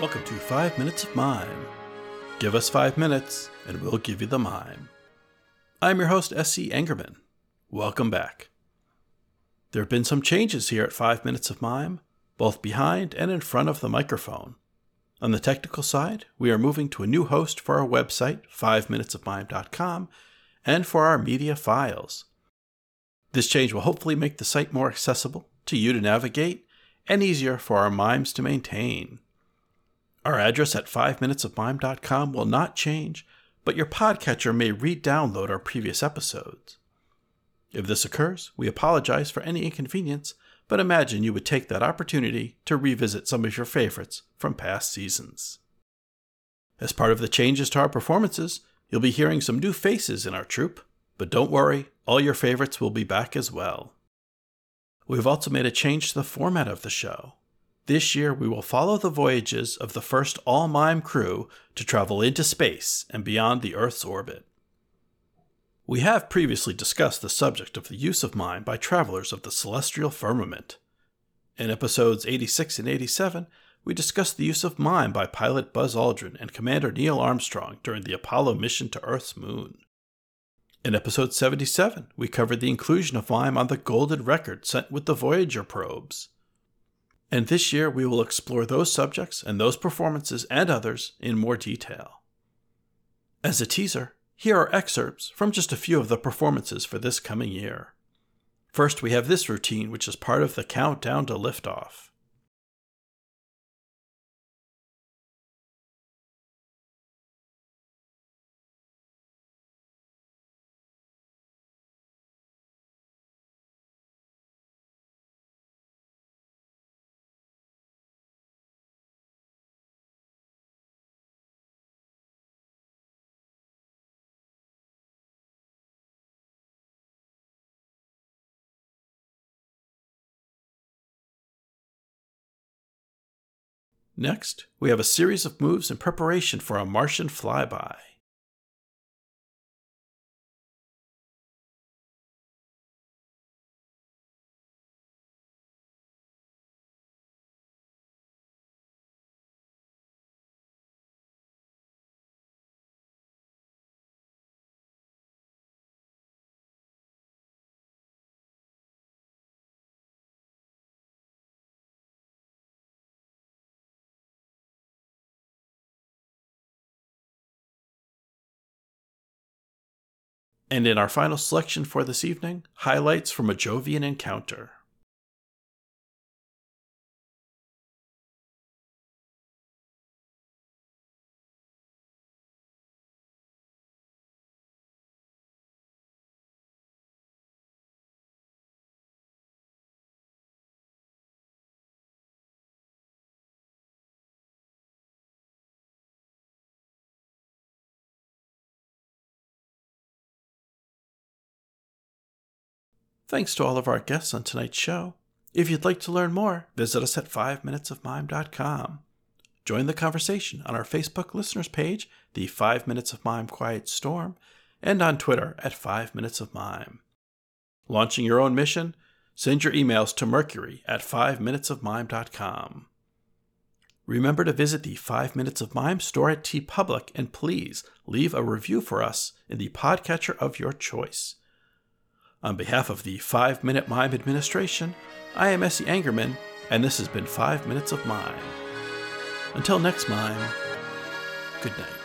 Welcome to 5 Minutes of Mime. Give us 5 minutes, and we'll give you the mime. I'm your host, S.C. Engerman. Welcome back. There have been some changes here at 5 Minutes of Mime, both behind and in front of the microphone. On the technical side, we are moving to a new host for our website, 5minutesofmime.com, and for our media files. This change will hopefully make the site more accessible to you to navigate and easier for our mimes to maintain. Our address at 5minutesofmime.com will not change, but your podcatcher may re download our previous episodes. If this occurs, we apologize for any inconvenience, but imagine you would take that opportunity to revisit some of your favorites from past seasons. As part of the changes to our performances, you'll be hearing some new faces in our troupe, but don't worry, all your favorites will be back as well. We've also made a change to the format of the show. This year, we will follow the voyages of the first all mime crew to travel into space and beyond the Earth's orbit. We have previously discussed the subject of the use of mime by travelers of the celestial firmament. In episodes 86 and 87, we discussed the use of mime by pilot Buzz Aldrin and Commander Neil Armstrong during the Apollo mission to Earth's moon. In episode 77, we covered the inclusion of mime on the golden record sent with the Voyager probes. And this year we will explore those subjects and those performances and others in more detail. As a teaser, here are excerpts from just a few of the performances for this coming year. First, we have this routine, which is part of the countdown to liftoff. Next, we have a series of moves in preparation for a Martian flyby. And in our final selection for this evening, highlights from a Jovian encounter. Thanks to all of our guests on tonight's show. If you'd like to learn more, visit us at 5minutesofmime.com. Join the conversation on our Facebook listeners page, the 5 Minutes of Mime Quiet Storm, and on Twitter at 5 Minutes of Mime. Launching your own mission? Send your emails to Mercury at 5minutesofmime.com. Remember to visit the 5 Minutes of Mime store at TeePublic and please leave a review for us in the podcatcher of your choice. On behalf of the 5 Minute Mime Administration, I am Essie Angerman, and this has been 5 Minutes of Mime. Until next mime, good night.